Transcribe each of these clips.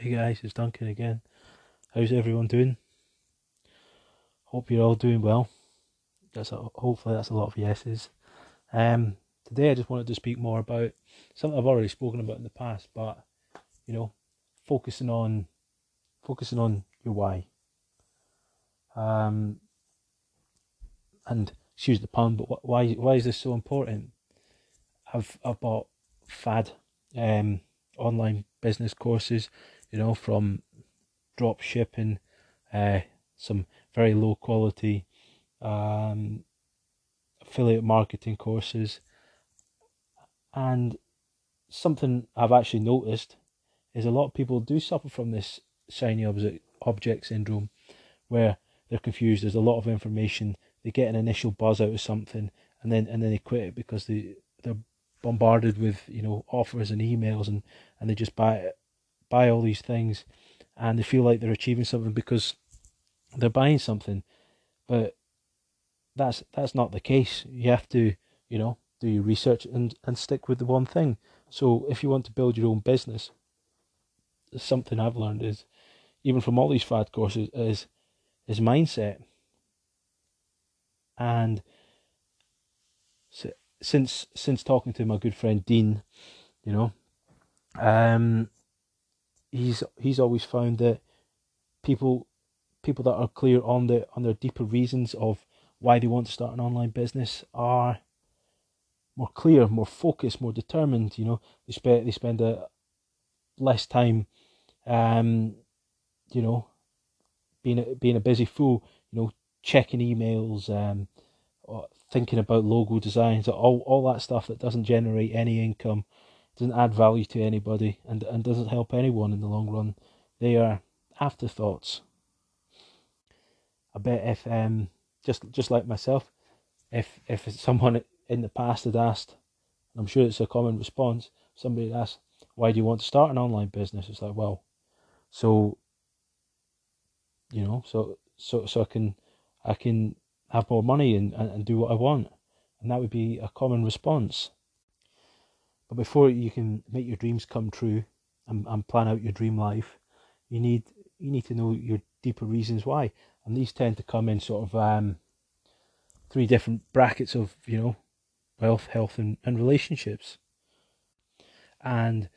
Hey guys, it's Duncan again. How's everyone doing? Hope you're all doing well. That's a, hopefully that's a lot of yeses. Um, today I just wanted to speak more about something I've already spoken about in the past, but you know, focusing on focusing on your why. Um, and excuse the pun, but why why is this so important? I've I've bought fad um, online business courses, you know, from drop shipping, uh, some very low quality um, affiliate marketing courses, and something I've actually noticed is a lot of people do suffer from this shiny object object syndrome, where they're confused. There's a lot of information. They get an initial buzz out of something, and then and then they quit it because they they're bombarded with you know offers and emails and and they just buy buy all these things and they feel like they're achieving something because they're buying something. But that's that's not the case. You have to you know do your research and and stick with the one thing. So if you want to build your own business something i've learned is even from all these fad courses is is mindset. And so since since talking to my good friend Dean, you know, um, he's he's always found that people people that are clear on the on their deeper reasons of why they want to start an online business are more clear, more focused, more determined. You know, they spend they spend a less time, um, you know, being a, being a busy fool. You know, checking emails, um, thinking about logo designs, all all that stuff that doesn't generate any income, doesn't add value to anybody, and and doesn't help anyone in the long run. They are afterthoughts. I bet if um just just like myself, if if someone in the past had asked, I'm sure it's a common response, somebody had asked, why do you want to start an online business? It's like, well, so you know, so so so I can I can have more money and, and, and do what I want. And that would be a common response. But before you can make your dreams come true and, and plan out your dream life, you need you need to know your deeper reasons why. And these tend to come in sort of um, three different brackets of, you know, wealth, health and, and relationships. And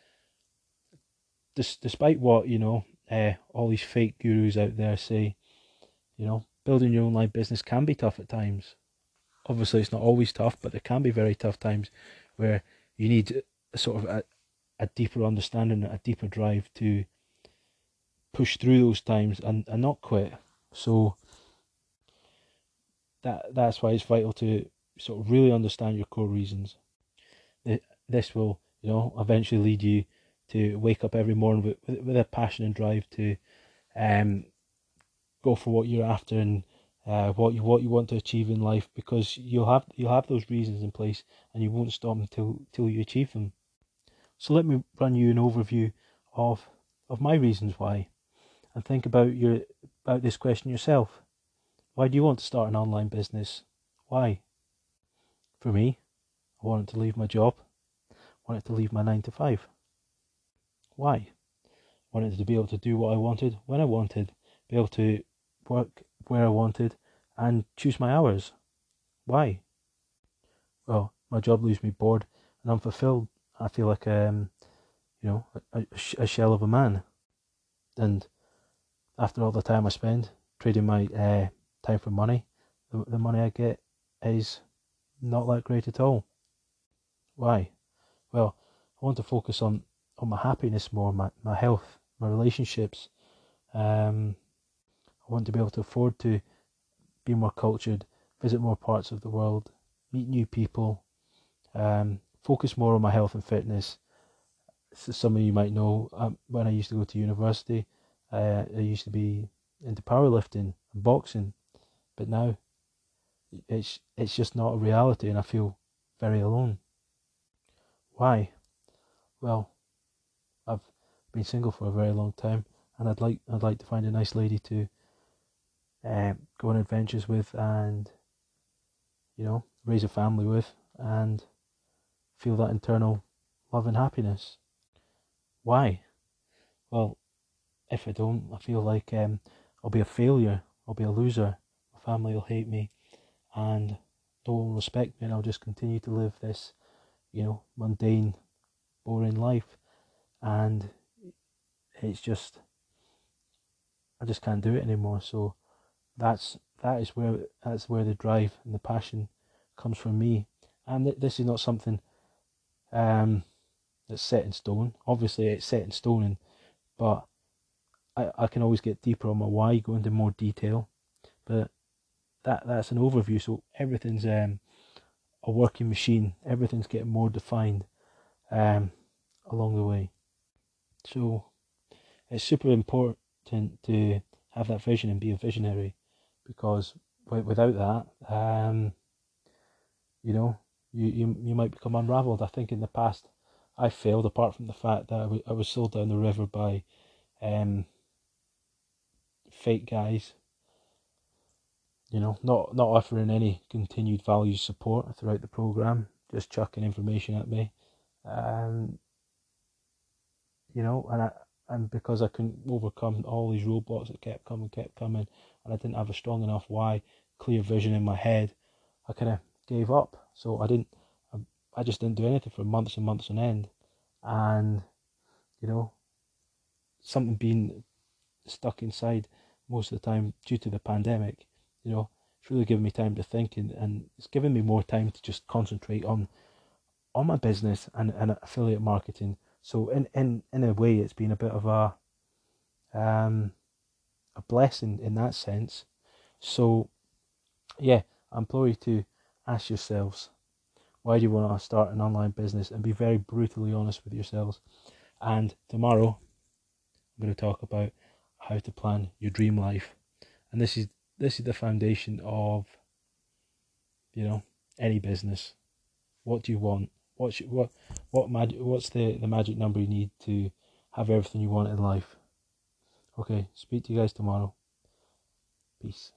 dis- despite what, you know, uh, all these fake gurus out there say, you know, building your online business can be tough at times. Obviously, it's not always tough, but there can be very tough times where you need a sort of a, a deeper understanding, a deeper drive to push through those times and, and not quit. So that that's why it's vital to sort of really understand your core reasons. This will, you know, eventually lead you to wake up every morning with, with, with a passion and drive to um, go for what you're after and uh, what you what you want to achieve in life because you'll have you'll have those reasons in place and you won't stop until till you achieve them. So let me run you an overview of of my reasons why, and think about your about this question yourself. Why do you want to start an online business? Why? For me, I wanted to leave my job. I wanted to leave my nine to five. Why? I wanted to be able to do what I wanted when I wanted, be able to work where I wanted, and choose my hours. Why? Well, my job leaves me bored and unfulfilled. I feel like um, you know, a, a shell of a man. And after all the time I spend trading my uh, time for money, the, the money I get is not that great at all. Why? Well, I want to focus on, on my happiness more, my, my health, my relationships, um, I want to be able to afford to be more cultured, visit more parts of the world, meet new people, um, focus more on my health and fitness. Some of you might know um, when I used to go to university, uh, I used to be into powerlifting and boxing, but now it's it's just not a reality, and I feel very alone. Why? Well, I've been single for a very long time, and I'd like I'd like to find a nice lady to um, go on adventures with and you know raise a family with and feel that internal love and happiness why well if I don't, I feel like um, I'll be a failure. I'll be a loser. My family will hate me, and no one will respect me, and I'll just continue to live this, you know, mundane, boring life, and it's just, I just can't do it anymore. So, that's that is where that's where the drive and the passion comes from me, and th- this is not something, um, that's set in stone. Obviously, it's set in stone, and, but I, I can always get deeper on my why, go into more detail. But that that's an overview. So everything's um, a working machine. Everything's getting more defined um, along the way. So it's super important to have that vision and be a visionary, because without that, um, you know, you, you you might become unraveled. I think in the past, I failed. Apart from the fact that I, w- I was sold down the river by um, fake guys. You know, not not offering any continued value support throughout the program, just chucking information at me. Um, you know, and I and because I couldn't overcome all these roadblocks that kept coming, kept coming, and I didn't have a strong enough why, clear vision in my head, I kind of gave up. So I didn't, I, I just didn't do anything for months and months on end, and you know, something being stuck inside most of the time due to the pandemic. You know, it's really given me time to think and, and it's given me more time to just concentrate on on my business and, and affiliate marketing. So in, in, in a way it's been a bit of a um a blessing in that sense. So yeah, I implore you to ask yourselves why do you want to start an online business and be very brutally honest with yourselves. And tomorrow I'm going to talk about how to plan your dream life. And this is this is the foundation of you know any business. What do you want? What's what what mag- what's the the magic number you need to have everything you want in life? Okay, speak to you guys tomorrow. Peace.